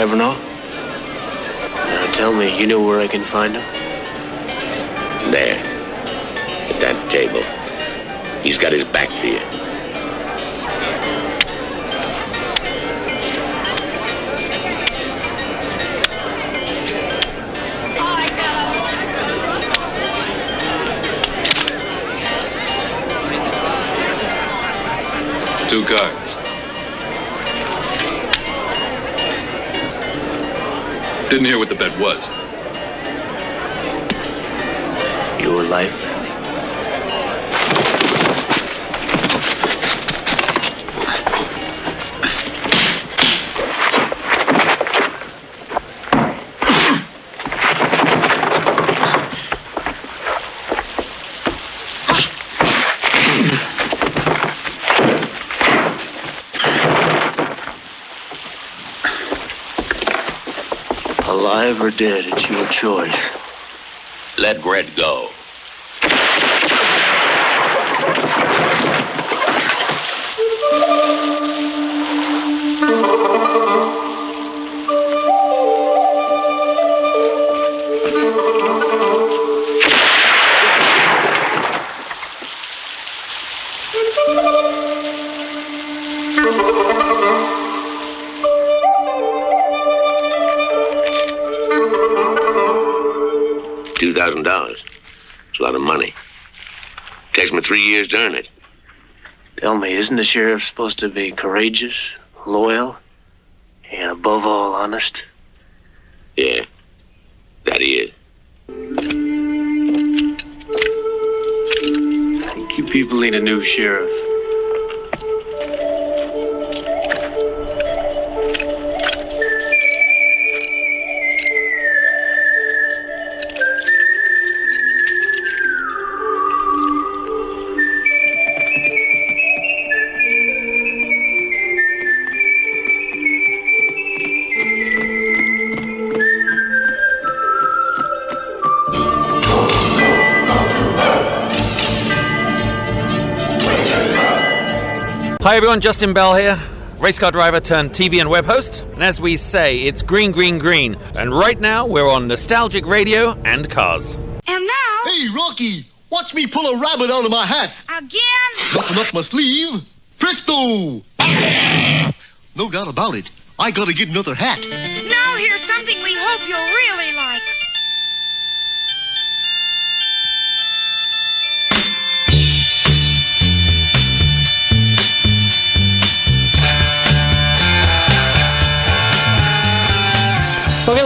Kavanaugh? Now tell me, you know where I can find him? There. At that table. He's got his Didn't hear what the bet was. Your life? Alive or dead, it's your choice. Let Red go. A lot of money. Takes me three years to earn it. Tell me, isn't the sheriff supposed to be courageous, loyal, and above all honest? Yeah. That he is. I think you people need a new sheriff. Everyone, Justin Bell here, race car driver turned TV and web host. And as we say, it's green, green, green. And right now we're on nostalgic radio and cars. And now, Hey, Rocky, Watch me pull a rabbit out of my hat. Again? Nothing up my sleeve. Presto! No doubt about it. I gotta get another hat. Now here's something we hope you'll really like.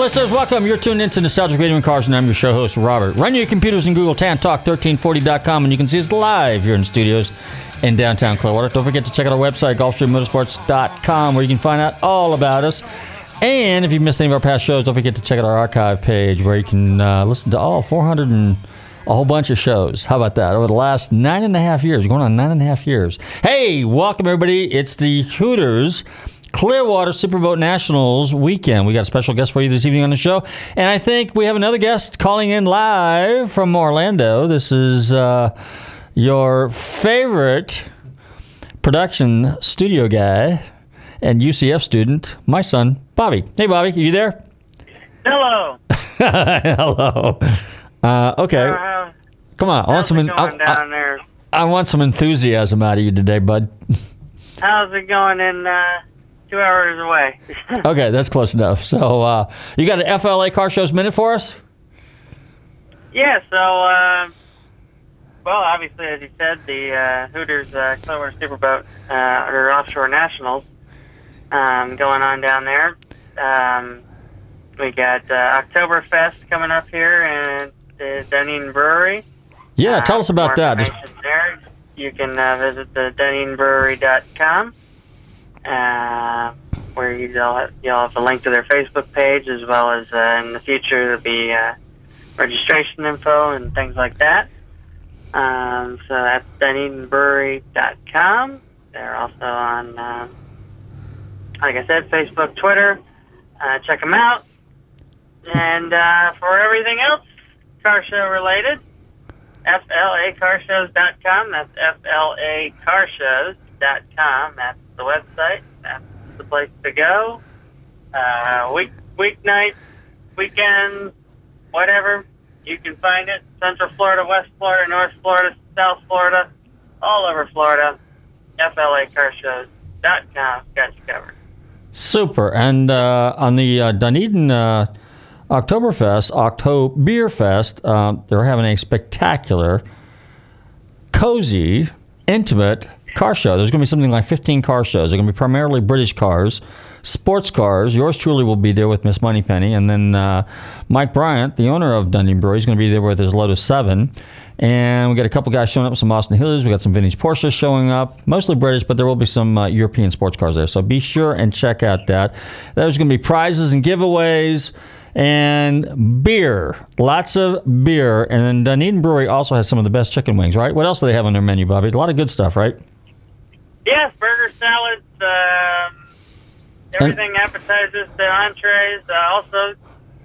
Listeners, welcome. You're tuned into Nostalgic Radio and Cars, and I'm your show host, Robert. Run your computers and Google TanTalk1340.com, and you can see us live here in studios in downtown Clearwater. Don't forget to check out our website, GulfstreamMotorsports.com, where you can find out all about us. And if you missed any of our past shows, don't forget to check out our archive page, where you can uh, listen to all 400 and a whole bunch of shows. How about that? Over the last nine and a half years, going on nine and a half years. Hey, welcome everybody. It's the Hooters Clearwater Superboat Nationals weekend. We got a special guest for you this evening on the show. And I think we have another guest calling in live from Orlando. This is uh, your favorite production studio guy and UCF student, my son, Bobby. Hey, Bobby, are you there? Hello. Hello. Uh, okay. Uh, Come on. I want some. I, I. I want some enthusiasm out of you today, bud. How's it going in uh, two hours away? Okay, that's close enough. So, uh, you got an FLA Car Shows minute for us? yeah. So, uh, well, obviously, as you said, the uh, Hooters uh, Clearwater Superboat uh, or Offshore Nationals um, going on down there. Um, we got uh, Oktoberfest coming up here and the Dunedin Brewery. Yeah, Uh, tell us about more that. There, you can uh, visit the DunedinBrewery.com, uh, where you'll you'll have a link to their Facebook page, as well as uh, in the future there'll be uh, registration info and things like that. Um, so that's DunedinBrewery.com. They're also on, um, like I said, Facebook, Twitter. Uh, check them out. And uh, for everything else car show related, FLAcarshows.com. That's FLAcarshows.com. That's the website. That's the place to go. Uh, week weeknights, weekends, whatever. You can find it. Central Florida, West Florida, North Florida, South Florida, all over Florida. FLAcarshows.com. Got you covered. Super. And uh, on the uh, Dunedin uh, Oktoberfest, October Beer Fest, uh, they're having a spectacular, cozy, intimate car show. There's going to be something like 15 car shows. They're going to be primarily British cars, sports cars. Yours truly will be there with Miss Moneypenny. And then uh, Mike Bryant, the owner of Dunedin Brewery, is going to be there with his Lotus 7. And we got a couple guys showing up, some Austin-Healeys. We got some vintage Porsches showing up, mostly British, but there will be some uh, European sports cars there. So be sure and check out that. There's going to be prizes and giveaways and beer, lots of beer. And then Dunedin Brewery also has some of the best chicken wings, right? What else do they have on their menu, Bobby? A lot of good stuff, right? Yes, burger salads, um, everything appetizers to entrees. Uh, also,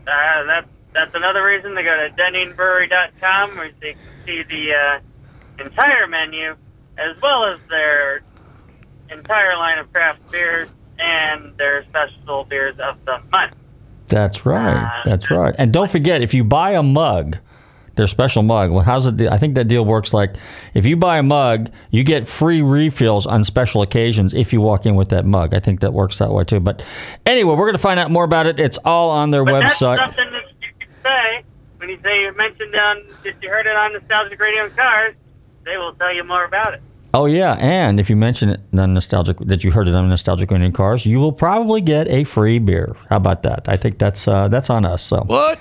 uh, that's that's another reason to go to DunedinBrewery.com where you can see the uh, entire menu as well as their entire line of craft beers and their special beers of the month. That's right. That's right. And don't forget, if you buy a mug, their special mug. Well, how's it? I think that deal works like if you buy a mug, you get free refills on special occasions if you walk in with that mug. I think that works that way too. But anyway, we're going to find out more about it. It's all on their But website. that's something that you can say when you say you mentioned on if you heard it on Nostalgic Radio and Cars, they will tell you more about it. Oh yeah, and if you mention it on nostalgic that you heard it on nostalgic Indian cars, you will probably get a free beer. How about that? I think that's uh, that's on us. So What?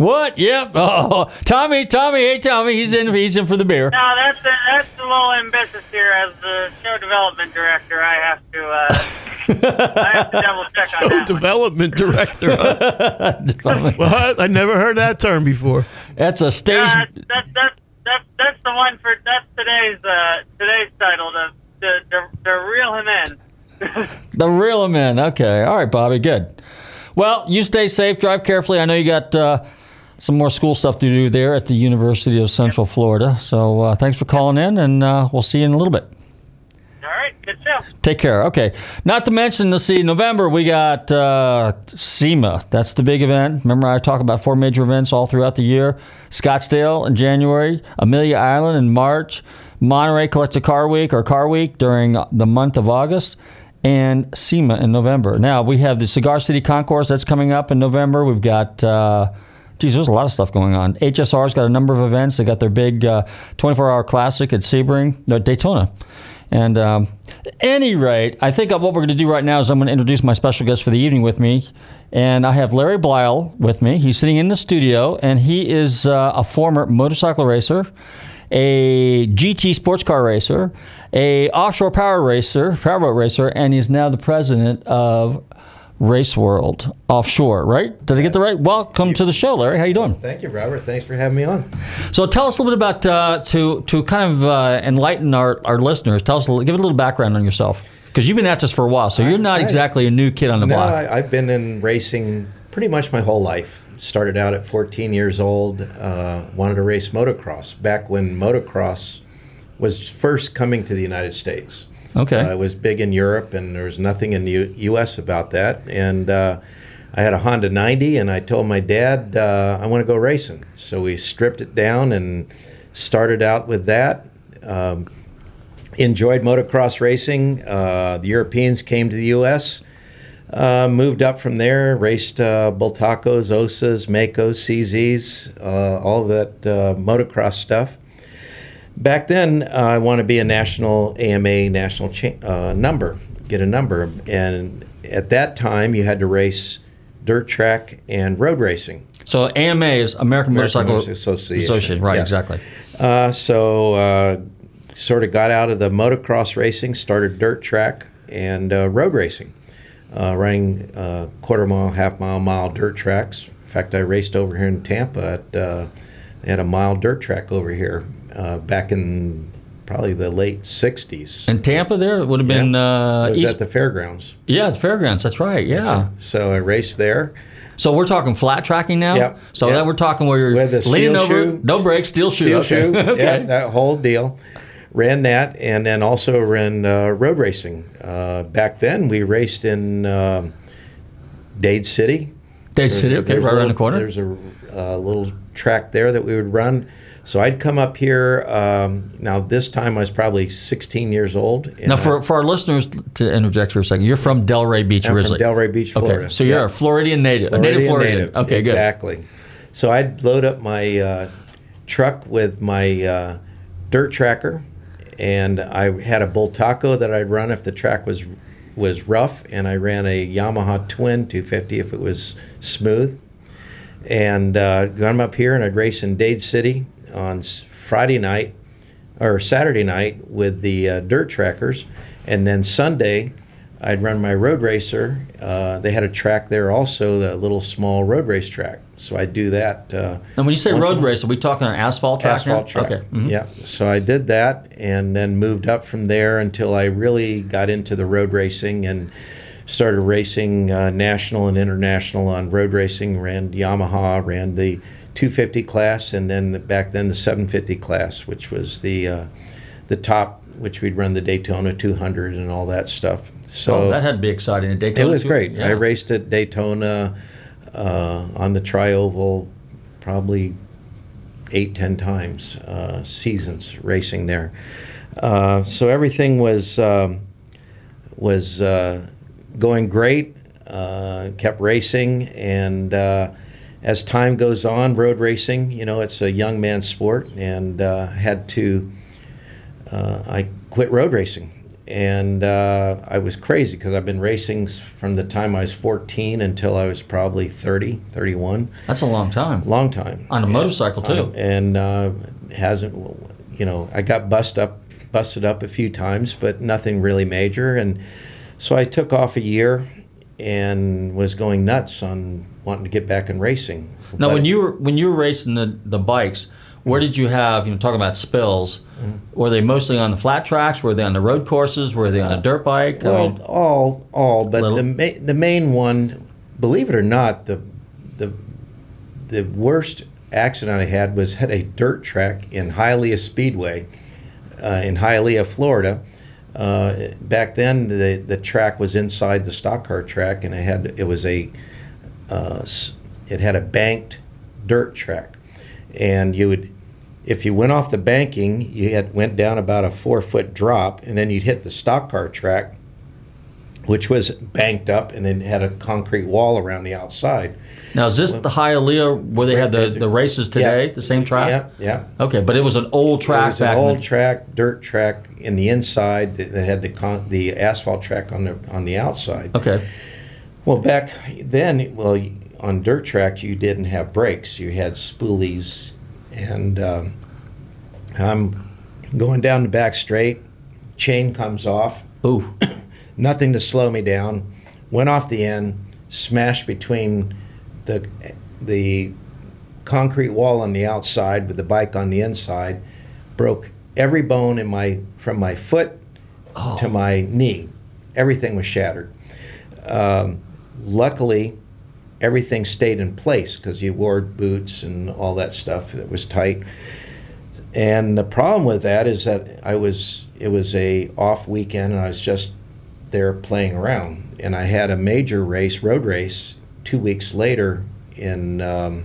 What? Yep. Oh, Tommy, Tommy, hey Tommy, he's in. He's in for the beer. No, that's a, that's a little ambitious here. As the show development director, I have to uh, I have to double check on Show that. one. development director. huh? what? I never heard that term before. That's a stage. Uh, that's that's that's that's the one for that's today's uh, today's title. The the the, the reel him in. The real him in. Okay. All right, Bobby. Good. Well, you stay safe. Drive carefully. I know you got uh, some more school stuff to do there at the University of Central Florida. So uh, thanks for calling in, and uh, we'll see you in a little bit. All right, good show. Take care. Okay. Not to mention, let's see, November we got uh, SEMA. That's the big event. Remember, I talk about four major events all throughout the year. Scottsdale in January, Amelia Island in March, Monterey Collector Car Week or Car Week during the month of August, and SEMA in November. Now we have the Cigar City Concourse that's coming up in November. We've got. Uh, Geez, there's a lot of stuff going on. HSR's got a number of events. They got their big 24-hour classic at Sebring, no, Daytona. And um, any rate, I think what we're going to do right now is I'm going to introduce my special guest for the evening with me. And I have Larry Blyle with me. He's sitting in the studio, and he is uh, a former motorcycle racer, a GT sports car racer, a offshore power racer, powerboat racer, and he's now the president of Race World Offshore, right? Did I get the right? Welcome to the show, Larry. How you doing? Thank you, Robert. Thanks for having me on. So tell us a little bit about uh, to to kind of uh, enlighten our, our listeners. Tell us, a little, give a little background on yourself because you've been at this for a while, so you're not I- exactly a new kid on the no, block. I, I've been in racing pretty much my whole life. Started out at 14 years old. Uh, wanted to race motocross back when motocross was first coming to the United States. Okay. Uh, it was big in Europe, and there was nothing in the U- U.S. about that. And uh, I had a Honda 90, and I told my dad uh, I want to go racing. So we stripped it down and started out with that. Um, enjoyed motocross racing. Uh, the Europeans came to the U.S. Uh, moved up from there, raced uh, Bultacos, Ossas, Maicos, CZs, all that motocross stuff. Back then, uh, I want to be a national AMA national cha- uh, number, get a number, and at that time you had to race dirt track and road racing. so AMA is American, American Motorcycle Motorcycle Association, right? yes. Exactly. Uh, so uh, sort of got out of the motocross racing, started dirt track and uh, road racing, uh, running uh, quarter mile, half mile, mile dirt tracks. In fact, I raced over here in Tampa at uh, they had a mile dirt track over here uh, back in probably the late '60s. In Tampa, there it would have been uh, it was East. at the fairgrounds. yeah, the fairgrounds. That's right. Yeah. So I raced there. So we're talking flat tracking now. Yep, So yep. then we're talking where you're with leaning steel over, shoe, no brakes, steel shoe. steel okay. shoe, okay. yeah, that whole deal. Ran that, and then also ran uh, road racing. Uh, back then, we raced in um Dade City. Dade City, okay, There's right a around the corner. There's a uh, little track there that we would run. So I'd come up here. Um, now this time I was probably 16 years old. Now, for, for our listeners, to interject for a second, you're from Delray Beach I'm from originally. Delray Beach, Florida. Okay, so you're Yeah. a Floridian native, a native Floridian Floridian. Okay, good. Exactly. So I'd load up my uh, truck with my uh, dirt tracker, and I had a Bultaco that I'd run if the track was was rough, and I ran a Yamaha Twin 250 if it was smooth. And uh, come up here, and I'd race in Dade City on Friday night or Saturday night with the uh, dirt trackers, and then Sunday I'd run my road racer. Uh, they had a track there also, the little small road race track. So I'd do that. Uh, And when you say road race, are we talking an asphalt track? now? asphalt track. Okay. mhm. Yeah. So I did that, and then moved up from there until I really got into the road racing and started racing uh, national and international on road racing. Ran Yamaha, ran the 250 class, and then the, back then the 750 class, which was the uh, the top, which we'd run the Daytona 200 and all that stuff. So oh, that had to be exciting. At Daytona it was great. Yeah. I raced at Daytona uh, on the Trioval probably eight, ten times uh, seasons racing there. Uh, so everything was um, was uh, going great. Uh, kept racing, and uh, as time goes on, road racing, you know, it's a young man's sport, and uh, had to. Uh, I quit road racing, and uh, I was crazy because I've been racing from the time I was 14 until I was probably 30, 31. That's a long time. Long time On a motorcycle, too. And uh, hasn't, you know, I got bust up, busted up a few times, but nothing really major. And so I took off a year and was going nuts on wanting to get back in racing. Now, But- when you were when you were racing the, the bikes, where did you have you know talking about spills? Mm-hmm. Were they mostly on the flat tracks? Were they on the road courses? Were they on a dirt bike? I Well, mean, all, all, but Little. the ma- the main one, believe it or not, the the the worst accident I had was at a dirt track in Hialeah Speedway, uh, in Hialeah, Florida. Uh, back then, the the track was inside the stock car track, and it had it was a uh, it had a banked dirt track, and you would if you went off the banking, you had went down about a four foot drop, and then you'd hit the stock car track, which was banked up and then had a concrete wall around the outside. Now, is this the Hialeah where they had the, the races today? Yeah. The same track? Yeah, yep. Okay, but it was an old track It was back an old the- track, dirt track in the inside that that had the con- the asphalt track on the on the outside. Okay. Well, back then, well, on dirt track, you didn't have brakes; you had spoolies, and um, I'm going down the back straight. Chain comes off. Ooh. Nothing to slow me down. Went off the end, smashed between the the concrete wall on the outside with the bike on the inside. Broke every bone in my from my foot to my knee. Everything was shattered. Um, luckily, everything stayed in place because you wore boots and all that stuff that was tight. And the problem with that is that I was it was a off weekend and I was just there playing around. And I had a major race, road race, two weeks later in um,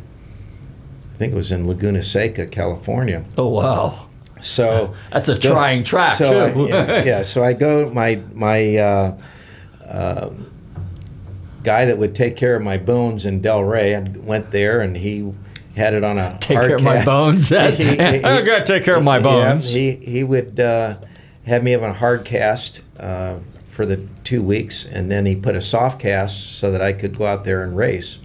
I think it was in Laguna Seca, California. Oh wow. So That's a go- trying track, so too. I- yeah, yeah, so I go my my uh, uh, guy that would take care of my bones in Delray. I went there and he had it on a Take care of my bones? I gotta take care of my bones. Yeah, he he would uh, have me have a hard cast uh, for the two weeks, and then he put a soft cast so that I could go out there and race.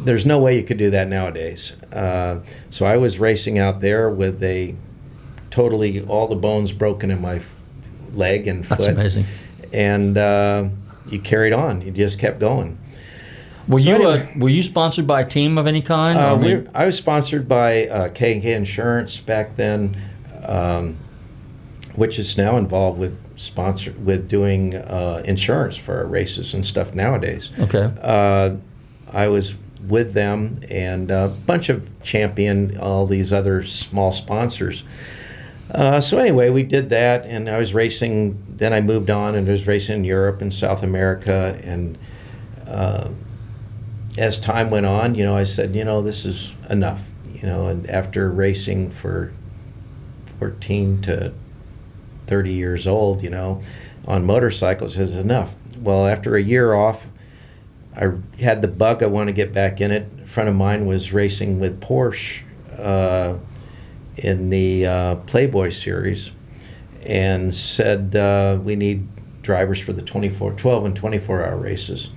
There's no way you could do that nowadays. Uh, so I was racing out there with a totally all the bones broken in my leg and foot. That's amazing. And uh, you carried on. You just kept going. Were So you anyway- uh, were you sponsored by a team of any kind? Uh, Or, I we're- I was sponsored by uh, K&K Insurance back then, um, which is now involved with sponsor with doing uh, insurance for our races and stuff nowadays. Okay. Uh, I was with them and a bunch of Champion, all these other small sponsors. Uh, so anyway, we did that, and I was racing. Then I moved on, and I was racing in Europe and South America, and uh, as time went on, you know, I said, you know, this is enough. You know, and after racing for 14 to 30 years old, you know, on motorcycles is enough. Well, after a year off, I had the bug. I want to get back in it. A friend of mine was racing with Porsche uh, in the uh, Playboy series and said, uh, we need drivers for the 24, 12 and 24 hour races.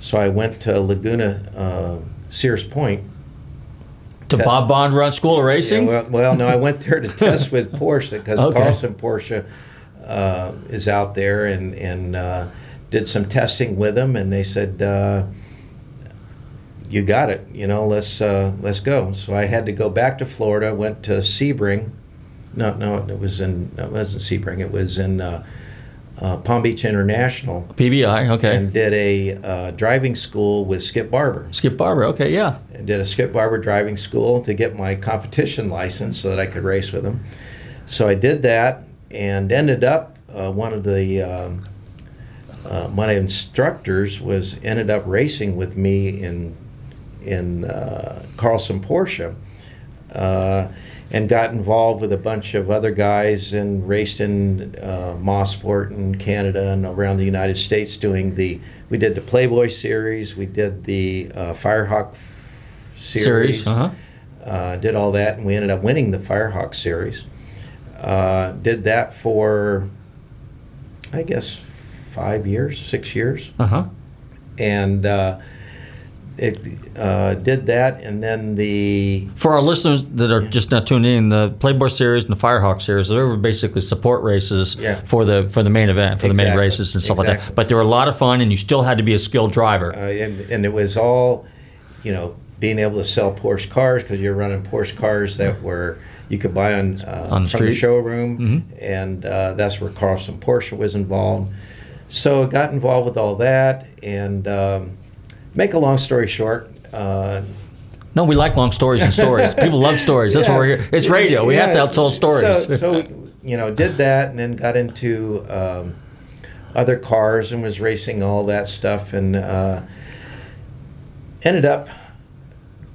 So I went to Laguna, uh, Sears Point. to test- Bob Bondurant School of Racing? Yeah, well, well, no, I went there to test with Porsche because Okay. Carlsen Porsche uh, is out there and and uh, did some testing with them, and they said, uh, "You got it. You know, let's uh, let's go." So I had to go back to Florida. Went to Sebring. No, no, it was in no, it wasn't Sebring. It was in uh, uh, Palm Beach International. PBI, okay. And did a uh, driving school with Skip Barber. Skip Barber, okay, yeah. I did a Skip Barber driving school to get my competition license so that I could race with him. So I did that and ended up uh, one of the um, uh, my instructors was ended up racing with me in in uh, Carlsen Porsche. Uh, and got involved with a bunch of other guys and raced in uh, Mosport in Canada and around the United States doing the we did the Playboy series we did the uh, Firehawk series, Series, uh-huh. uh, did all that and we ended up winning the Firehawk series uh, did that for I guess five years six years Uh-huh. and uh, it uh, did that and then the For our listeners that are just now tuning in, the Playboy series and the Firehawk series, they were basically support races Yeah. for the for the main event, for the main races and stuff like that. But they were a lot of fun, and you still had to be a skilled driver. uh, and, and it was all, you know, being able to sell Porsche cars because you're running Porsche cars that were you could buy on uh, On the from the showroom, Mhm. and uh, that's where Carlsen Porsche was involved. So I got involved with all that, and um, make a long story short. Uh, No, we like long stories and stories. People love stories. That's Yeah. what we're here. It's radio. We have to tell stories. So, so you know, did that and then got into um, other cars and was racing all that stuff and uh, ended up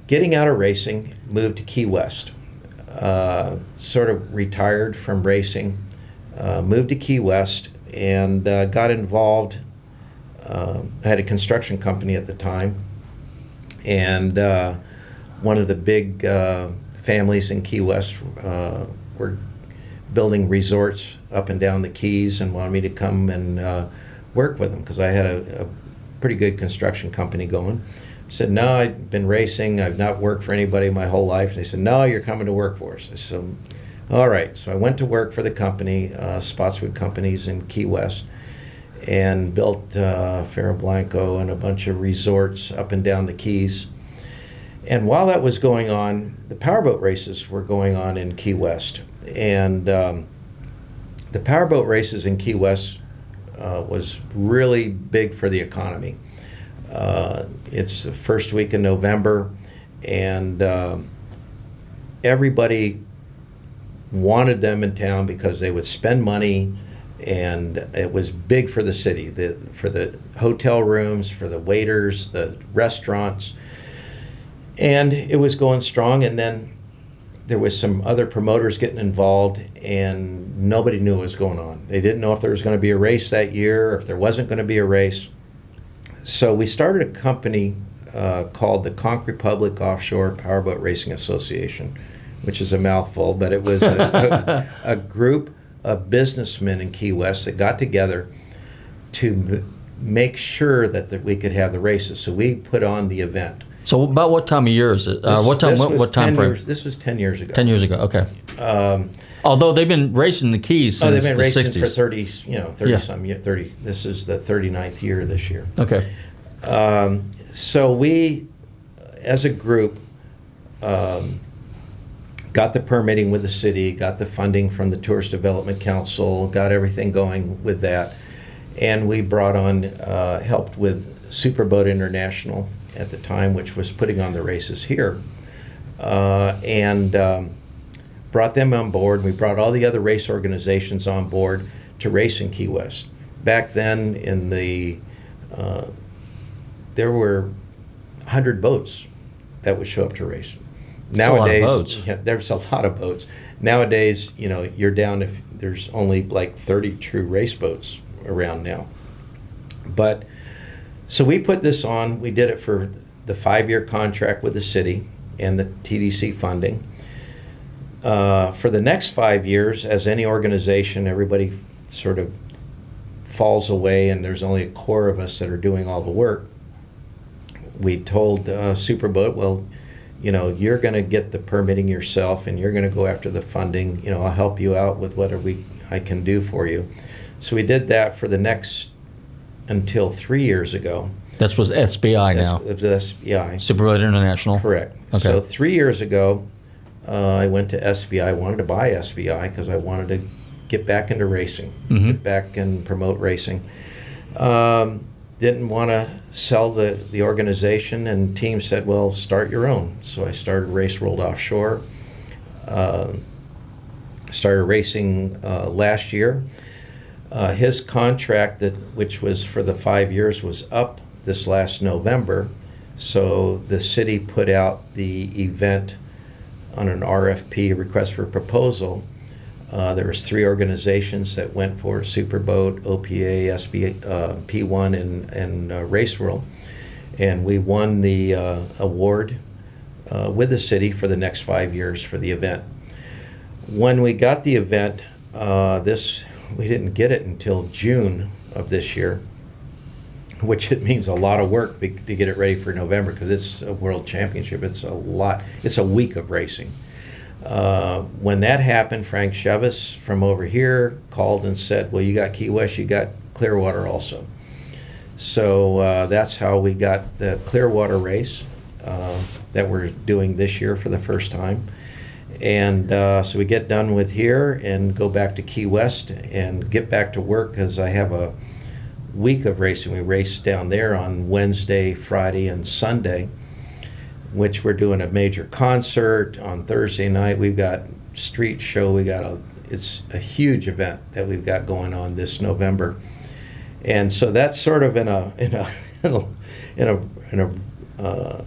getting out of racing, moved to Key West. Uh, sort of retired from racing, uh, moved to Key West, and uh, got involved. Um, I had a construction company at the time, and uh, one of the big uh, families in Key West uh, were building resorts up and down the Keys and wanted me to come and uh, work with them because I had a, a, pretty good construction company going. I said, No, I've been racing. I've not worked for anybody my whole life. they said, No, you're coming to work for us. I said, All right. So I went to work for the company, uh, Spotswood Companies in Key West, and built uh, Blanco and a bunch of resorts up and down the Keys. And while that was going on, the powerboat races were going on in Key West. And um, the powerboat races in Key West uh, was really big for the economy. Uh, it's the first week in November, and uh, everybody wanted them in town because they would spend money, and it was big for the city, the, for the hotel rooms, for the waiters, the restaurants, and it was going strong. And then there was some other promoters getting involved, and nobody knew what was going on. They didn't know if there was going to be a race that year, or if there wasn't going to be a race. So we started a company uh, called the Conch Republic Offshore Powerboat Racing Association, which is a mouthful, but it was a, a, a group of businessmen in Key West that got together to m- make sure that, that we could have the races. So we put on the event. So about what time of year is it? Uh, This- what time? What, was what time 10 frame? years- this was 10 years ago. Ten years ago. Okay. Um, Although they've been racing the Keys oh, since they've been the racing '60s. for 30, you know, 30 Yeah. some, year- 30. This is the 39th year this year. Okay. Um, so we, as a group, um, got the permitting with the city, got the funding from the Tourist Development Council, got everything going with that, and we brought on, uh, helped with Superboat International at the time, which was putting on the races here, uh, and um, brought them on board. We brought all the other race organizations on board to race in Key West. Back then, in the uh, there were 100 boats that would show up to race. That's a lot of Nowadays. Yeah, there's a lot of boats. Nowadays, you know, you're down if there's only like 30 true race boats around now. But so we put this on. We did it for the five-year contract with the city and the TDC funding. Uh, for the next five years, as any organization, everybody sort of falls away, and there's only a core of us that are doing all the work. We told uh, Superboat, well, you know, you're going to get the permitting yourself, and you're going to go after the funding. You know, I'll help you out with whatever we I can do for you. So we did that for the next until three years ago. This was SBI now. The SBI. Superboat International. Correct. Okay. So three years ago, uh, I went to SBI. I wanted to buy SBI because I wanted to get back into racing, Mhm. get back and promote racing. Um, didn't want to sell the, the organization, and team said, "Well, start your own." So I started Race World Offshore. Uh, started racing uh, last year. Uh, his contract, that which was for the five years, was up this last November. So the city put out the event on an RFP, request for proposal. Uh, there was three organizations that went for Superboat, OPA, SB, uh, P1, and, and uh, Race World. And we won the uh, award uh, with the city for the next five years for the event. When we got the event, uh, this we didn't get it until June of this year, which it means a lot of work be- to get it ready for November because it's a world championship. It's a lot. It's a week of racing. Uh, when that happened, Frank Chevis from over here called and said, "Well, you got Key West, you got Clearwater also." So uh, that's how we got the Clearwater race uh, that we're doing this year for the first time. And uh, so we get done with here and go back to Key West and get back to work because I have a week of racing. We race down there on Wednesday, Friday, and Sunday, which we're doing a major concert on Thursday night. We've got street show. We got a it's a huge event that we've got going on this November, and so that's sort of in a in a in a in a, in a uh,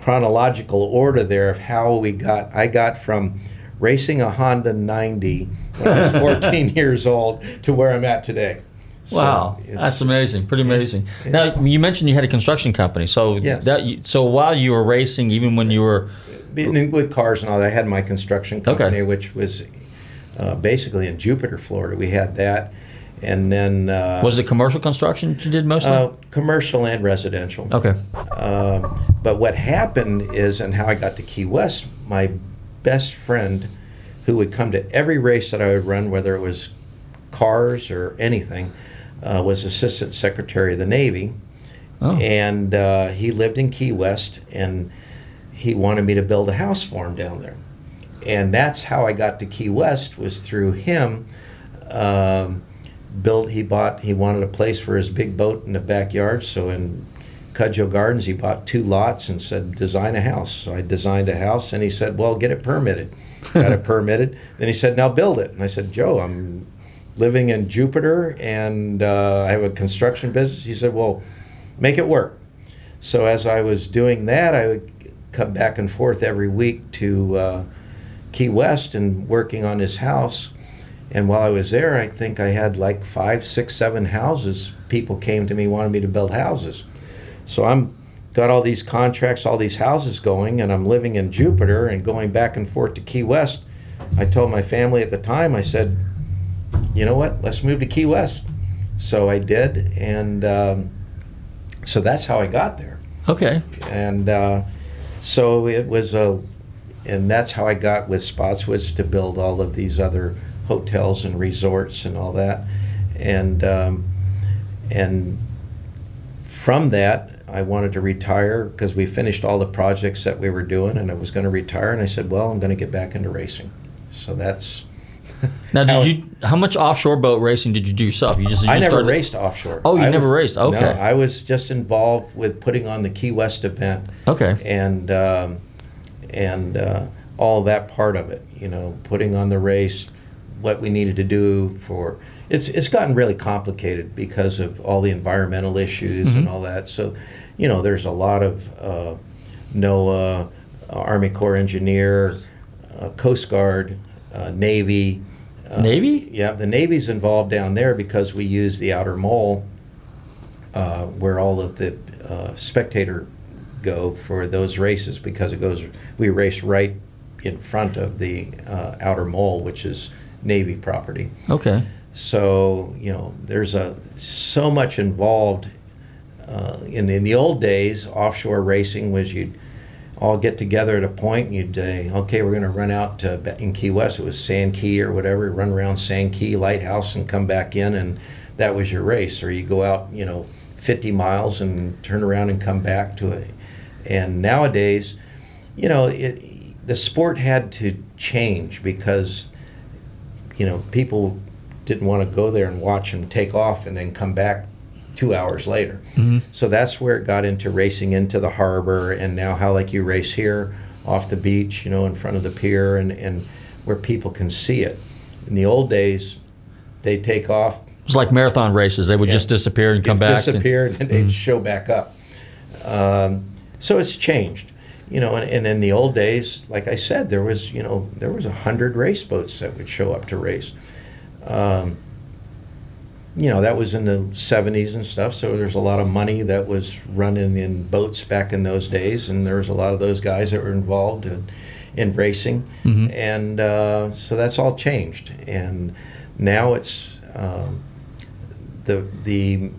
chronological order there of how we got. I got from racing a Honda 90 when I was 14 years old to where I'm at today. So wow, it's- that's amazing. Pretty amazing. Now you mentioned you had a construction company, so Yes. that so while you were racing, even when you were with cars and all that, I had my construction Okay. company, which was uh, basically in Jupiter, Florida. We had that, and then uh, was it commercial construction that you did mostly? uh, commercial and residential. okay. Um, but what happened is, and how I got to Key West, my best friend, who would come to every race that I would run, whether it was cars or anything, uh, was Assistant Secretary of the Navy, Oh. and uh, he lived in Key West, and he wanted me to build a house for him down there, and that's how I got to Key West was through him. Um, built he bought he wanted a place for his big boat in the backyard. So in Cudjoe Gardens he bought two lots and said design a house. So I designed a house and he said well get it permitted. Got it permitted. Then he said now build it. And I said Joe I'm living in Jupiter and uh, I have a construction business he said well make it work so as I was doing that I would come back and forth every week to uh, Key West and working on his house and while I was there, I think I had like five, six, seven houses. People came to me, wanted me to build houses. So I'm got all these contracts, all these houses going, and I'm living in Jupiter and going back and forth to Key West. I told my family at the time, I said, you know what, let's move to Key West. So I did, and um, so that's how I got there. Okay. And uh, so it was a, and that's how I got with Spotswoods to build all of these other hotels and resorts and all that. And um, and from that, I wanted to retire because we finished all the projects that we were doing, and I was going to retire. And I said, well, I'm going to get back into racing. So that's. Now, did it- you? How much offshore boat racing did you do yourself? You just. You I just never started- raced offshore. Oh, you I never raced. Okay. No, I was just involved with putting on the Key West event. Okay. And um, and uh, all that part of it, you know, putting on the race, what we needed to do for. It's it's gotten really complicated because of all the environmental issues and Mhm. all that. So, you know, there's a lot of uh, NOAA, Army Corps engineer, uh, Coast Guard, uh, Navy. Uh, Navy? Yeah, the Navy's involved down there because we use the outer mole uh, where all of the uh, spectator go for those races because it goes. We race right in front of the uh, outer mole, which is Navy property. Okay. So you know, there's a so much involved. Uh, in in the old days, offshore racing was you'd all get together at a point and you'd say, okay, we're going to run out to in Key West. It was Sand Key or whatever. Run around Sand Key Lighthouse and come back in, and that was your race. Or you go out, you know, 50 miles and turn around and come back to it. And nowadays, you know, it, the sport had to change because you know, people didn't want to go there and watch them take off and then come back two hours later. Mhm. So that's where it got into racing into the harbor and now how like you race here off the beach, you know, in front of the pier and, and where people can see it. In the old days, they take off, It was like marathon races. They would just disappear and come back. and- disappeared and, they'd Mhm. show back up. Um, so it's changed, you know. And, and in the old days, like I said, there was you know there was a hundred race boats that would show up to race. Um, you know that was in the 70s and stuff so there's a lot of money that was running in boats back in those days and there was a lot of those guys that were involved in, in racing Mhm. and uh, so that's all changed and now it's um, the the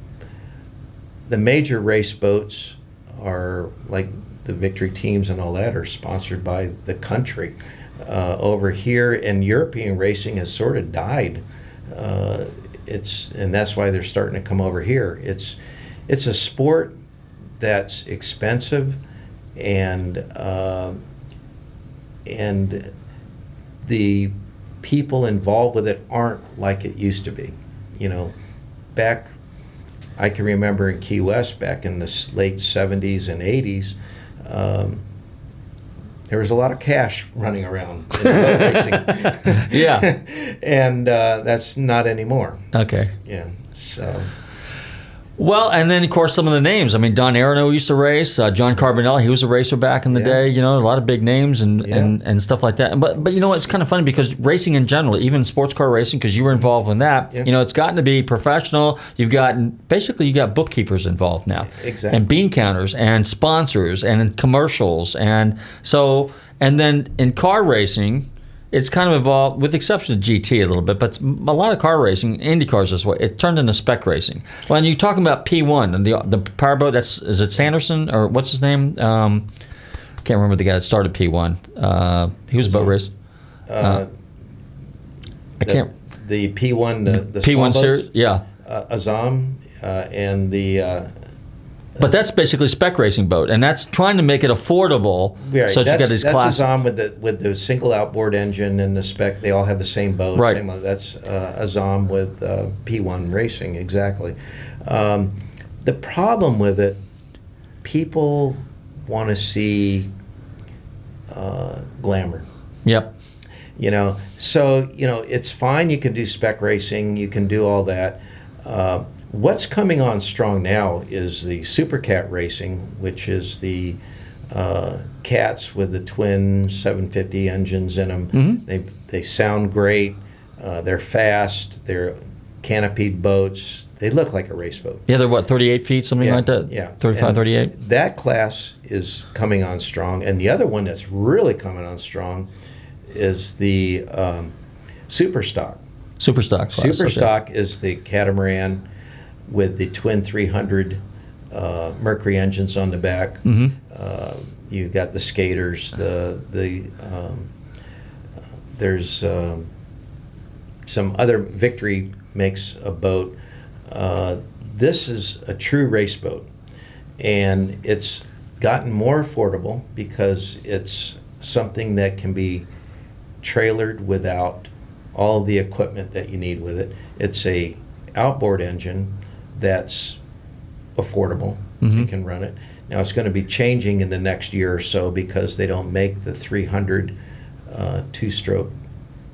the major race boats are like the victory teams and all that are sponsored by the country uh, over here and European racing has sort of died uh, it's and that's why they're starting to come over here it's it's a sport that's expensive and uh, and the people involved with it aren't like it used to be. You know, back, I can remember in Key West back in the late 70s and 80s, um, there was a lot of cash running around in. Yeah. and uh, that's not anymore. Okay. Yeah. So Well, and then of course some of the names. I mean, Don Aronow used to race. Uh, John Carbonell, he was a racer back in the Yeah. day. You know, a lot of big names and, Yeah. and, and stuff like that. But but you know, it's kind of funny because racing in general, even sports car racing, because you were involved in that. Yeah. You know, it's gotten to be professional. You've gotten basically you got bookkeepers involved now, Exactly. and bean counters and sponsors and commercials and so and then in car racing. It's kind of evolved, with the exception of GT a little bit, but a lot of car racing, Indy cars this way, it turned into spec racing. When you're talking about P1 and the the powerboat, that's is it Sanderson or what's his name? Um, can't remember the guy that started P1. Uh, he was a boat race. uh, I can't. the P1 the, the P1 series, yeah. uh, Azam uh, and the uh, But that's basically spec racing boat, and that's trying to make it affordable Right. so that you got these that's classic. Azam with the with the single outboard engine and the spec. They all have the same boat. Right. Same, that's uh, Azam with uh, P1 Racing exactly. Um, the problem with it, people want to see uh, glamour. Yep. You know, so you know it's fine. You can do spec racing. You can do all that. Uh, what's coming on strong now is the super cat racing, which is the uh, cats with the twin 750 engines in them. Mhm. They they sound great. Uh, they're fast. They're canopied boats. They look like a race boat. Yeah, they're what, 38 feet, something Yeah, like that? Yeah. 35, And 38? That class is coming on strong. And the other one that's really coming on strong is the um, Super Stock. Super stock. class, Super okay. Stock is the catamaran with the twin 300 uh, Mercury engines on the back. Mhm. Uh, you got the skaters, the the um, there's um, some other Victory makes a boat. Uh, this is a true race boat, and it's gotten more affordable because it's something that can be trailered without all the equipment that you need with it. It's a outboard engine that's affordable. You Mhm. can run it. Now it's going to be changing in the next year or so because they don't make the 300 uh, two-stroke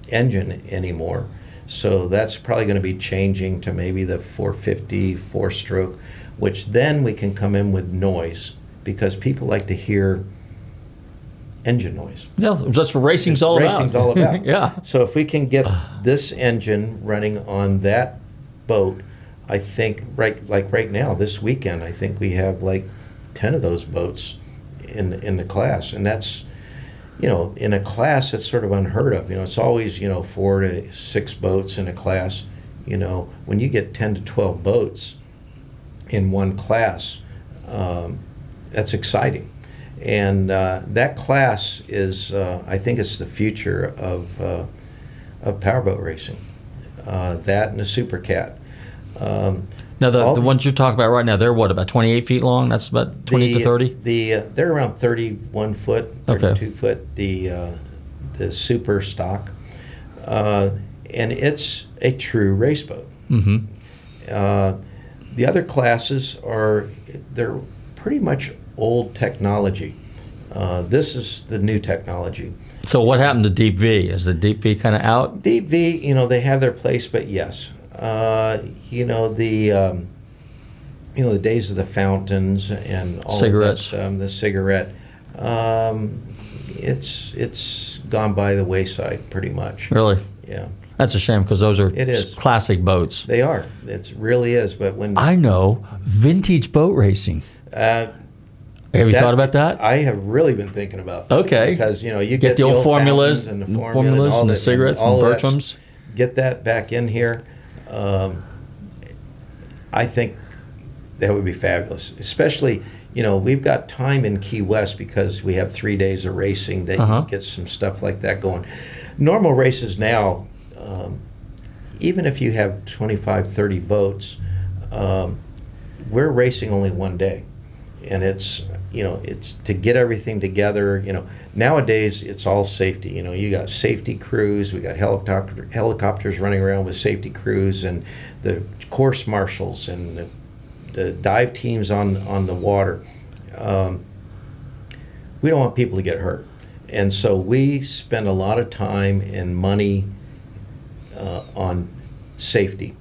engine anymore. So that's probably going to be changing to maybe the 450 four-stroke, which then we can come in with noise because people like to hear engine noise. Yeah, that's what racing's all about. Racing's all about. yeah. So if we can get this engine running on that boat, I think right like right now this weekend, I think we have like ten of those boats in in the class, and that's you know in a class that's sort of unheard of. You know, it's always you know four to six boats in a class. You know, when you get ten to twelve boats in one class, um, that's exciting. And uh, that class is, uh, I think, it's the future of uh, of powerboat racing. Uh, that and the Super Cat. Um, Now, the, the ones you're talking about right now, they're what, about 28 feet long? That's about 20 to 30? The uh, they're around 31 foot, Okay. 32 foot. The uh, the Super Stock, uh, and it's a true race boat. Mm-hmm. Uh, the other classes are they're pretty much old technology. Uh, this is the new technology. So, what happened to Deep V? Is the Deep V kind of out? Deep V, you know, they have their place, but yes, uh, you know the um, you know the days of the fountains and all Cigarettes. That, um, the cigarette. Um, it's it's gone by the wayside pretty much. Really? Yeah, That's a shame because those are It is. classic boats. they are. It really is. But when I know vintage boat racing. uh, Have you That- thought about that? I have really been thinking about that. Okay. Because you know you Get get, the old formulas, and the the formula formulas all and the cigarettes and of Bertram's. Get that back in here. Um, I think that would be fabulous. Especially you know we've got time in Key West because we have three days of racing that Uh-huh. you get some stuff like that going. Normal races now, um, even if you have 25, 30 boats, um, we're racing only one day and it's you know it's to get everything together you know. Nowadays it's all safety you know you got safety crews we got helicopter helicopters running around with safety crews and the course marshals and the, the dive teams on on the water. Um, we don't want people to get hurt. And so we spend a lot of time and money uh, on safety.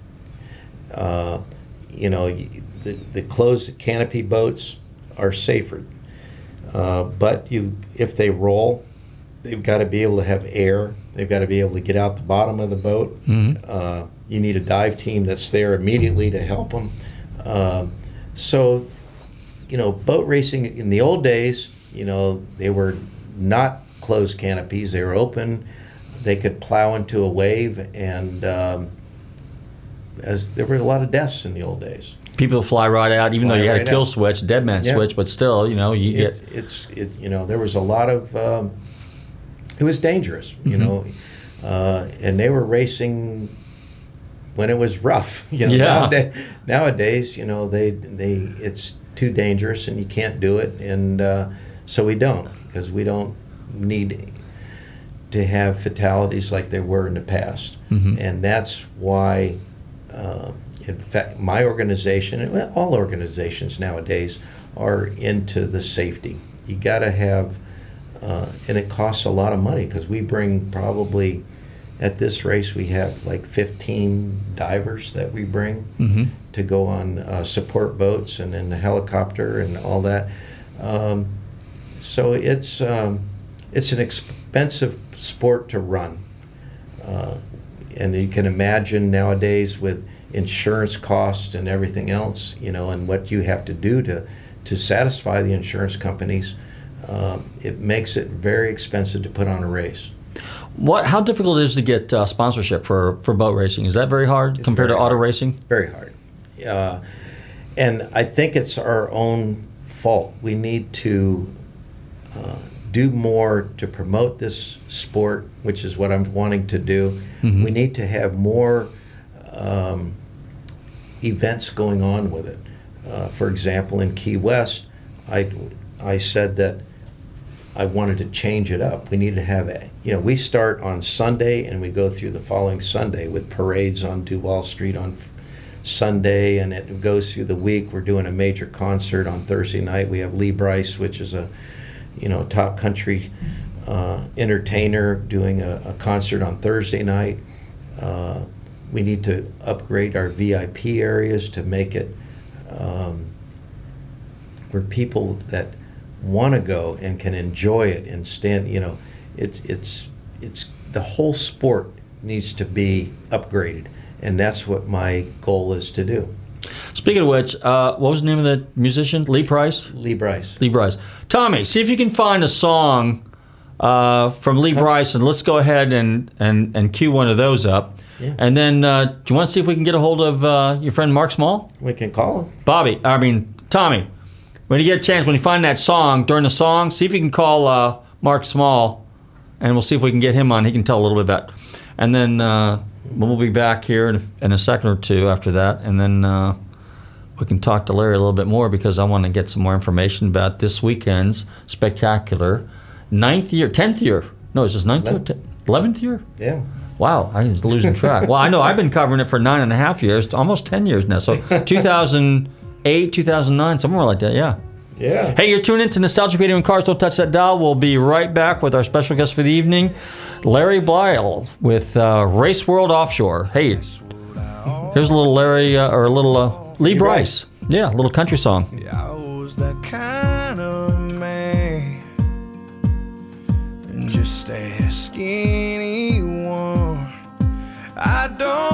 Uh, you know, the, the closed canopy boats are safer, uh, but you if they roll, they've got to be able to have air. They've got to be able to get out the bottom of the boat. Mhm. Uh, you need a dive team that's there immediately to help them. Um, so, you know, boat racing in the old days, you know, they were not closed canopies; they were open. They could plow into a wave, and um, as there were a lot of deaths in the old days. People fly right out, even though Fly you had right a kill out. switch, dead man Yeah. switch, but still, you know, you It's, get. it's it, you know there was a lot of um, it was dangerous, you Mhm. know, uh, and they were racing when it was rough. You know, Yeah. nowadays, nowadays, you know, they they it's too dangerous and you can't do it, and uh, so we don't because we don't need to have fatalities like there were in the past, Mhm. and that's why. Uh, in fact, my organization, and well, all organizations nowadays, are into the safety. You got to have, uh, and it costs a lot of money because we bring probably, at this race, we have like 15 divers that we bring Mhm. to go on uh, support boats and in the helicopter and all that. Um, so it's um, it's an expensive sport to run, uh, and you can imagine nowadays with insurance costs and everything else, you know, and what you have to do to to satisfy the insurance companies. Um, it makes it very expensive to put on a race. What? How difficult it is to get uh, sponsorship for, for boat racing? Is that very hard It's compared very to auto racing? Very hard. Uh, and I think it's our own fault. We need to uh, do more to promote this sport, which is what I'm wanting to do. Mhm. We need to have more um, events going on with it. Uh, for example, in Key West, I, I said that I wanted to change it up. We need to have, a, you know, we start on Sunday and we go through the following Sunday with parades on Duval Street on Sunday, and it goes through the week. We're doing a major concert on Thursday night. We have Lee Brice, which is a, you know, top country uh, entertainer, doing a, a concert on Thursday night. Uh, we need to upgrade our VIP areas to make it um, where people that want to go and can enjoy it and stand. You know, it's it's it's the whole sport needs to be upgraded, and that's what my goal is to do. Speaking of which, uh, what was the name of the musician? Lee Price? Lee Brice. Lee Brice. Tommy, see if you can find a song uh, from Lee Brice, and let's go ahead and, and, and cue one of those up. Yeah. And then, uh, do you want to see if we can get a hold of uh, your friend Mark Small? We can call him. Bobby, I mean, Tommy, when you get a chance, when you find that song, during the song, see if you can call uh, Mark Small, and we'll see if we can get him on. He can tell a little bit about And then uh, we'll be back here in a, in a second or two after that, and then uh, we can talk to Larry a little bit more because I want to get some more information about this weekend's spectacular ninth year, tenth year. No, is this ninth year, eleventh year? Yeah. Wow, I'm losing track. well, I know I've been covering it for nine and a half years, almost ten years now. So 2008, 2009, somewhere like that. Yeah. Yeah. Hey, you're tuned in to Nostalgic Radio and Cars. Don't touch that dial. We'll be right back with our special guest for the evening, Larry Blyle with uh, Race World Offshore. Hey, here's a little Larry uh, or a little uh, Lee Brice. Yeah, a little country song. I was that kind of man. Just ask anyone. I don't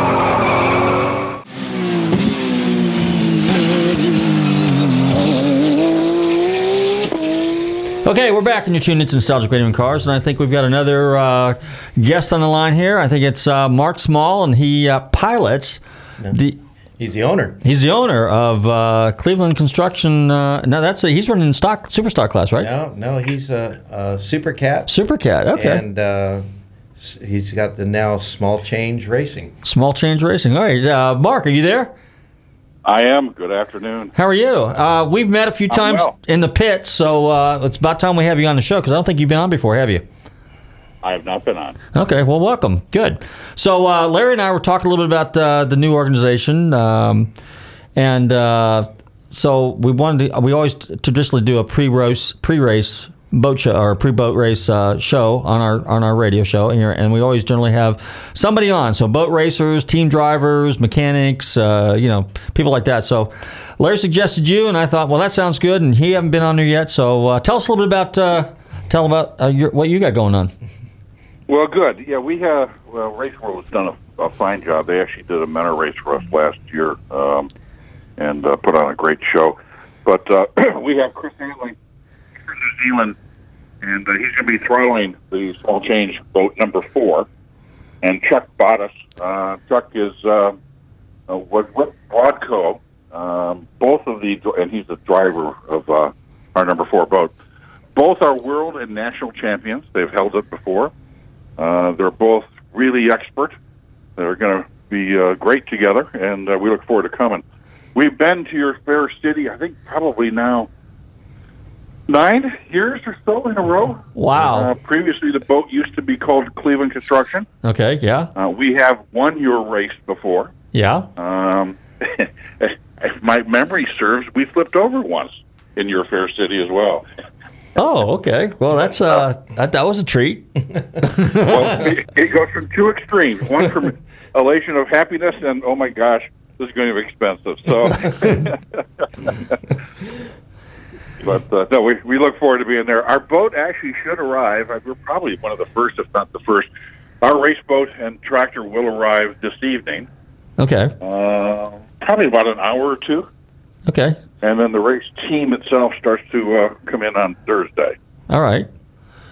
Okay, we're back, and you're tuned into Nostalgic Radio and Cars, and I think we've got another uh, guest on the line here. I think it's uh, Mark Small, and he uh, pilots the. He's the owner. He's the owner of uh, Cleveland Construction. Uh, no, that's a, he's running stock superstar class, right? No, no, he's a, a super cat. Super cat. Okay. And uh, he's got the now small change racing. Small change racing. All right, uh, Mark, are you there? I am. Good afternoon. How are you? Uh, we've met a few times well. in the pits, so uh, it's about time we have you on the show because I don't think you've been on before, have you? I have not been on. Okay, well, welcome. Good. So, uh, Larry and I were talking a little bit about uh, the new organization, um, and uh, so we wanted to. We always traditionally do a pre-race pre-race boat show or pre-boat race uh, show on our on our radio show here, and we always generally have somebody on. So, boat racers, team drivers, mechanics, uh, you know, people like that. So, Larry suggested you, and I thought, well, that sounds good, and he haven't been on there yet. So, uh, tell us a little bit about uh, tell about uh, your, what you got going on. Well, good. Yeah, we have. Well, Race World has done a, a fine job. They actually did a mentor race for us last year, um, and uh, put on a great show. But we have Chris Hanley Zealand, and uh, he's going to be throttling the small change boat number four. And Chuck Bottas. Uh, Chuck is uh, uh, with, with Broadco. Um, both of the, and he's the driver of uh, our number four boat. Both are world and national champions. They've held it before. Uh, they're both really expert. They're going to be uh, great together, and uh, we look forward to coming. We've been to your fair city, I think, probably now nine years or so in a row. Wow. Uh, previously, the boat used to be called Cleveland Construction. Okay, yeah, Uh, we have won your race before. yeah. Um, if my memory serves, we flipped over once in your fair city as well. Oh, okay. Well, that's uh, that, that was a treat. well, it, it goes from two extremes. One from elation of happiness and oh my gosh, this is going to be expensive. So, but uh, no, we we look forward to being there. Our boat actually should arrive. uh, We're probably one of the first, if not the first. Our race boat and tractor will arrive this evening. Okay, Uh, probably about an hour or two, okay, and then the race team itself starts to uh, come in on Thursday. all right.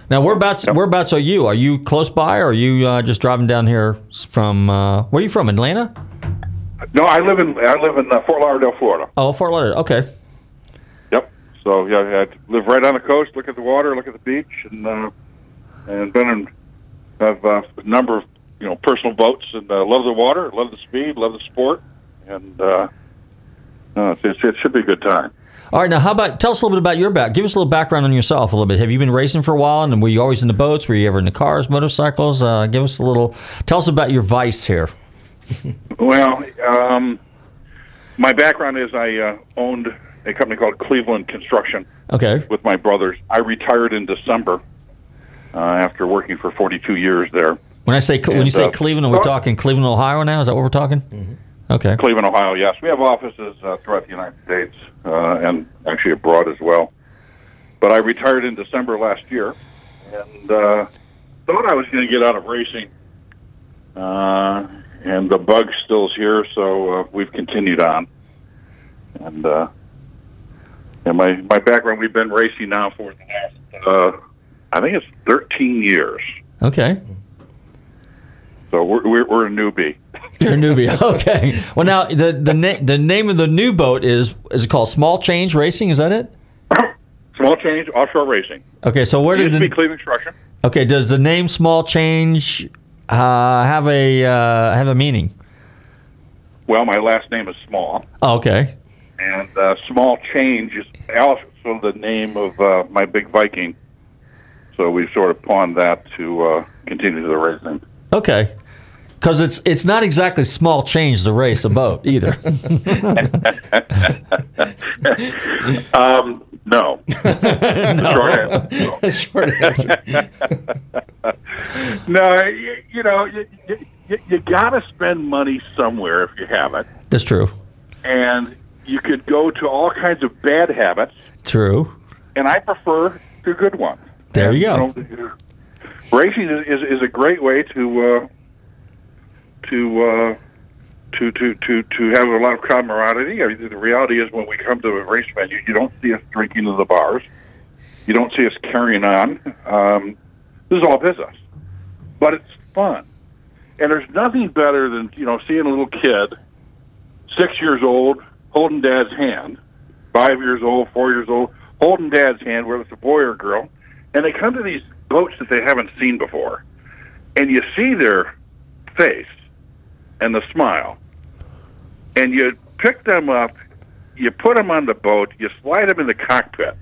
Now, whereabouts whereabouts are you? Are you close by, or are you uh, just driving down here from? Uh, where are you from? Atlanta? No, I live in I live in uh, Fort Lauderdale, Florida. Oh, Fort Lauderdale. Okay. So yeah, I live right on the coast. Look at the water. Look at the beach, and uh, and been in have uh, a number of you know personal boats, and uh, love the water, love the speed, love the sport, and uh, uh, it, it should be a good time. All right. Now, how about tell us a little bit about your back? Give us a little background on yourself a little bit. Have you been racing for a while, and were you always in the boats? Were you ever in the cars, motorcycles? Uh, give us a little. Tell us about your vice here. Well, um, my background is I uh, owned a company called Cleveland Construction Okay. with my brothers. I retired in December uh, after working for 42 years there. When I say Cle- when you say uh, Cleveland, are we well- talking Cleveland, Ohio now? Is that what we're talking? Okay. Cleveland, Ohio. Yes, we have offices uh, throughout the United States uh, and actually abroad as well. But I retired in December last year, and uh, thought I was going to get out of racing. Uh, and the bug still is here, so uh, we've continued on. And uh, and my my background, we've been racing now for the last, uh, I think it's 13 years. Okay. So we're we're, we're a newbie. You're a newbie. Okay. Well, now the the name the name of the new boat is is it called Small Change Racing? Is that it? Small change offshore racing. Okay. So where It did be the Cleveland Construction. okay does the name Small Change uh, have a uh, have a meaning? Well, my last name is Small, Oh, okay. And uh, Small Change is also the name of uh, my big Viking. So we sort of pawned that to uh, continue to the racing. Okay. Because it's it's not exactly small change to race a boat either. um, no. No. Short answer. no, you, you know, you, you, you got to spend money somewhere if you have it. That's true. And you could go to all kinds of bad habits, True. and I prefer the good ones. There you You go. know, racing is, is, is a great way to uh, to uh, to to to to have a lot of camaraderie. I mean, the reality is, when we come to a race venue, you don't see us drinking in the bars. You don't see us carrying on. Um, this is all business, but it's fun, and there's nothing better than you know seeing a little kid, six years old, holding dad's hand, five years old, four years old, holding dad's hand, whether it's a boy or a girl, and they come to these boats that they haven't seen before, and you see their face and the smile, and you pick them up, you put them on the boat, you slide them in the cockpit,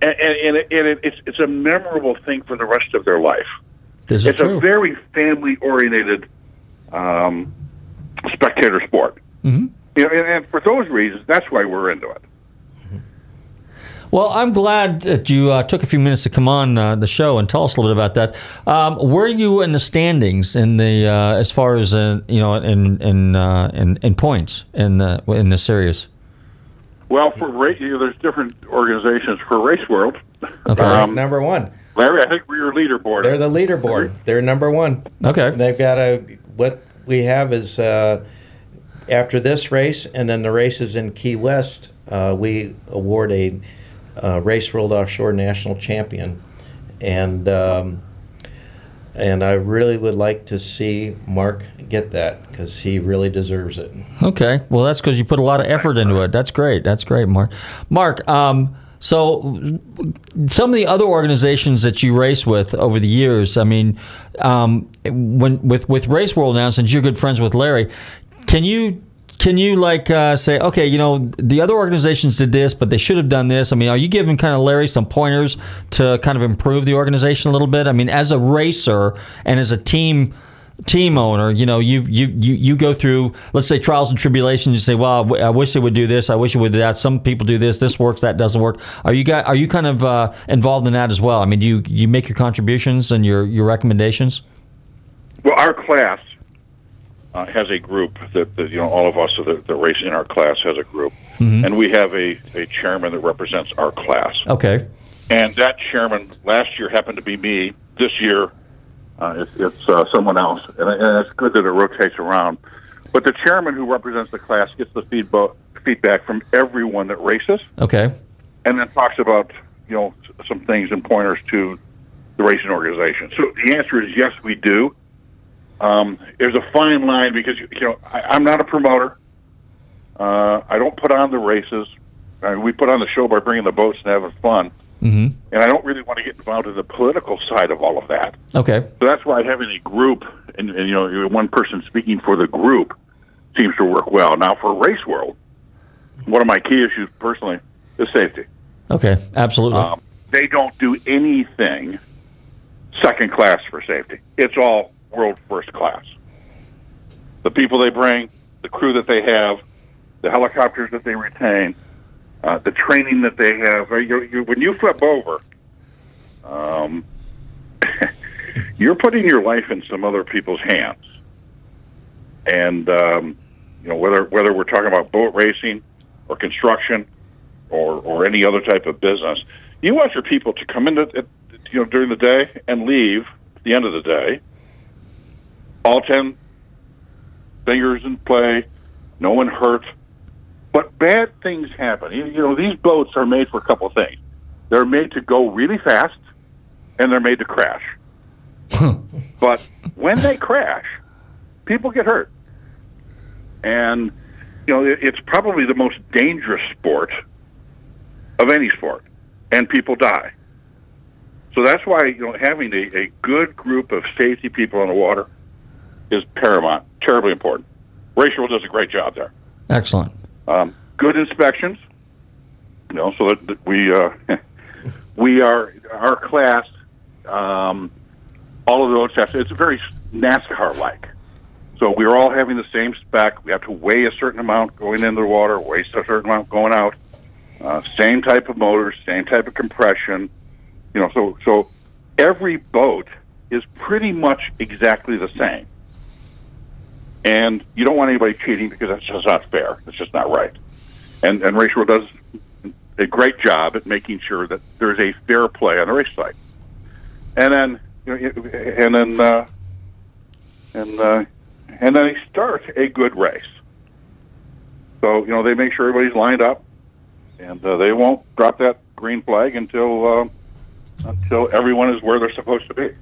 and, and, and, it, and it, it's it's a memorable thing for the rest of their life. This is it's true. a very family oriented um, spectator sport. hmm You know, and, and for those reasons, that's why we're into it. Well, I'm glad that you uh, took a few minutes to come on uh, the show and tell us a little bit about that. Um, were you in the standings in the uh, as far as uh, you know in in, uh, in in points in the in the series? Well, for race, you know, there's different organizations for Race World. Okay. Ranked number one. Larry, I think we're your leaderboard. They're the leaderboard. They're number one. Okay. They've got a what we have is uh, after this race and then the races in Key West, uh, we award a uh, Race World Offshore National Champion, and um, and I really would like to see Mark get that because he really deserves it. Okay. Well, that's because you put a lot of effort into it. That's great. That's great, Mark. Mark. Um, so, some of the other organizations that you race with over the years, I mean, um, when with with Race World now, since you're good friends with Larry, can you can you like uh, say, okay, you know, the other organizations did this, but they should have done this? I mean, are you giving kind of Larry some pointers to kind of improve the organization a little bit? I mean, as a racer and as a team team owner, you know, you you you you go through, let's say, trials and tribulations. You say, well, I wish they would do this. I wish it would do that. Some people do this. This works. That doesn't work. Are you guys, are you kind of uh, involved in that as well? I mean, do you you make your contributions and your your recommendations? Well, our class uh, has a group that, that you know all of us that, that race in our class has a group, Mhm. and we have a, a chairman that represents our class. Okay. And that chairman last year happened to be me. This year, uh, it's, it's uh, someone else, and, and it's good that it rotates around. But the chairman who represents the class gets the feedback feedback from everyone that races, Okay. and then talks about you know some things and pointers to the racing organization. So the answer is yes, we do. Um, there's a fine line because you know I, I'm not a promoter. Uh, I don't put on the races. I mean, we put on the show by bringing the boats and having fun, hmm and I don't really want to get involved in the political side of all of that. Okay. So that's why having a group and, and you know one person speaking for the group seems to work well. Now for Race World, one of my key issues personally is safety. Okay. Absolutely. Um, they don't do anything second class for safety. It's all world first class. The people they bring, the crew that they have, the helicopters that they retain, uh, the training that they have. Uh, You, you, when you flip over, um, you're putting your life in some other people's hands. And um, you know whether whether we're talking about boat racing or construction or or any other type of business, you want your people to come in at, you know during the day and leave at the end of the day. All ten fingers in play, no one hurt. But bad things happen. You, you know these boats are made for a couple of things. They're made to go really fast, and they're made to crash. but when they crash, people get hurt. And, you know, it's probably the most dangerous sport of any sport, and people die. So that's why, you know, having a, a good group of safety people on the water is paramount, terribly important. World does a great job there. Excellent. Um, good inspections, you know, so that, that we, uh, we are, our class, um, all of those tests, it's very NASCAR like. So we're all having the same spec. We have to weigh a certain amount going into the water, weigh a certain amount going out. Uh, same type of motors, same type of compression. You know, so so every boat is pretty much exactly the same. And you don't want anybody cheating because that's just not fair. It's just not right. And and Race World does a great job at making sure that there's a fair play on the race site. And then you know, and then uh, and uh, and then they start a good race. So you know they make sure everybody's lined up, and uh, they won't drop that green flag until uh, until everyone is where they're supposed to be.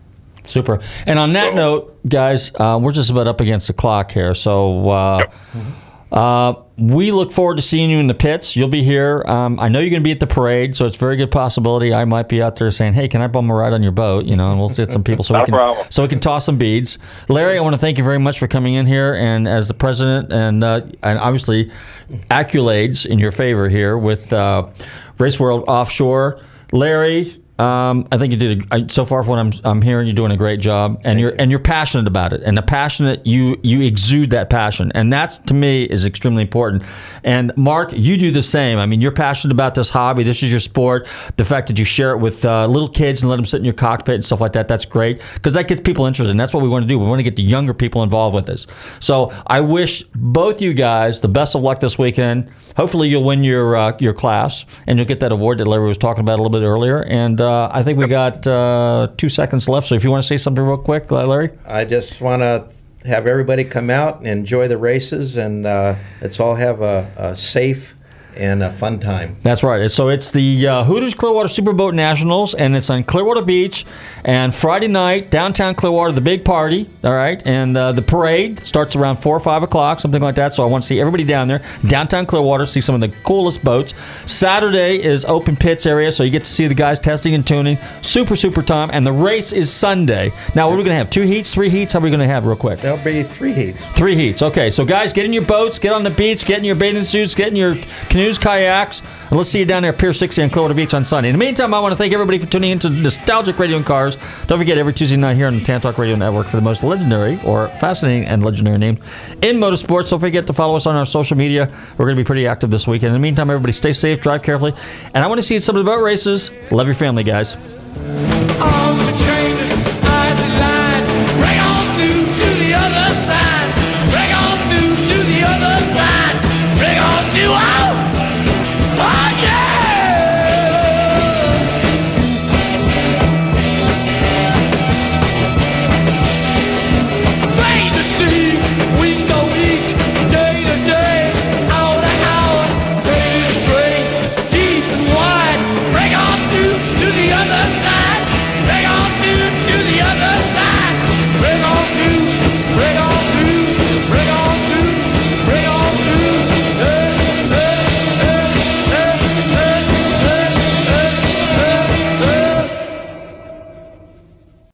Super. And on that note, guys, uh, we're just about up against the clock here. So uh, uh, we look forward to seeing you in the pits. You'll be here. Um, I know you're going to be at the parade, so it's very good possibility I might be out there saying, "Hey, can I bum a ride on your boat?" You know, and we'll get some people so we can problem. so we can toss some beads. Larry, I want to thank you very much for coming in here and as the president and uh, and obviously accolades in your favor here with uh, Race World Offshore. Larry, um, I think you did a, I, so far. From what I'm, I'm hearing, you're doing a great job, and you're and you're passionate about it. And the passionate you you exude that passion, and that's to me is extremely important. And Mark, you do the same. I mean, you're passionate about this hobby. This is your sport. The fact that you share it with uh, little kids and let them sit in your cockpit and stuff like that, that's great because that gets people interested. And that's what we want to do. We want to get the younger people involved with this. So I wish both you guys the best of luck this weekend. Hopefully, you'll win your uh, your class and you'll get that award that Larry was talking about a little bit earlier. And uh, I think we got uh, two seconds left. So if you want to say something real quick, uh, Larry. I just want to have everybody come out and enjoy the races, and uh, let's all have a, a safe and a fun time. That's right. So it's the uh, Hooters Clearwater Superboat Nationals, and it's on Clearwater Beach. And Friday night, downtown Clearwater, the big party. All right, and uh, the parade starts around four or five o'clock, something like that. So I want to see everybody down there, downtown Clearwater, see some of the coolest boats. Saturday is open pits area, so you get to see the guys testing and tuning. Super, super time. And the race is Sunday. Now, what are we going to have? Two heats, three heats? How are we going to have, real quick? There'll be three heats. Three heats. Okay, so guys, get in your boats, get on the beach, get in your bathing suits, get in your canoes, kayaks, and let's see you down there at Pier 60 on Clearwater Beach on Sunday. In the meantime, I want to thank everybody for tuning into Nostalgic Radio and Cars. Don't forget, every Tuesday night here on the Tan Talk Radio Network for the most legendary or fascinating and legendary names in motorsports. Don't forget to follow us on our social media. We're going to be pretty active this weekend. In the meantime, everybody stay safe, drive carefully, and I want to see some of the boat races. Love your family, guys.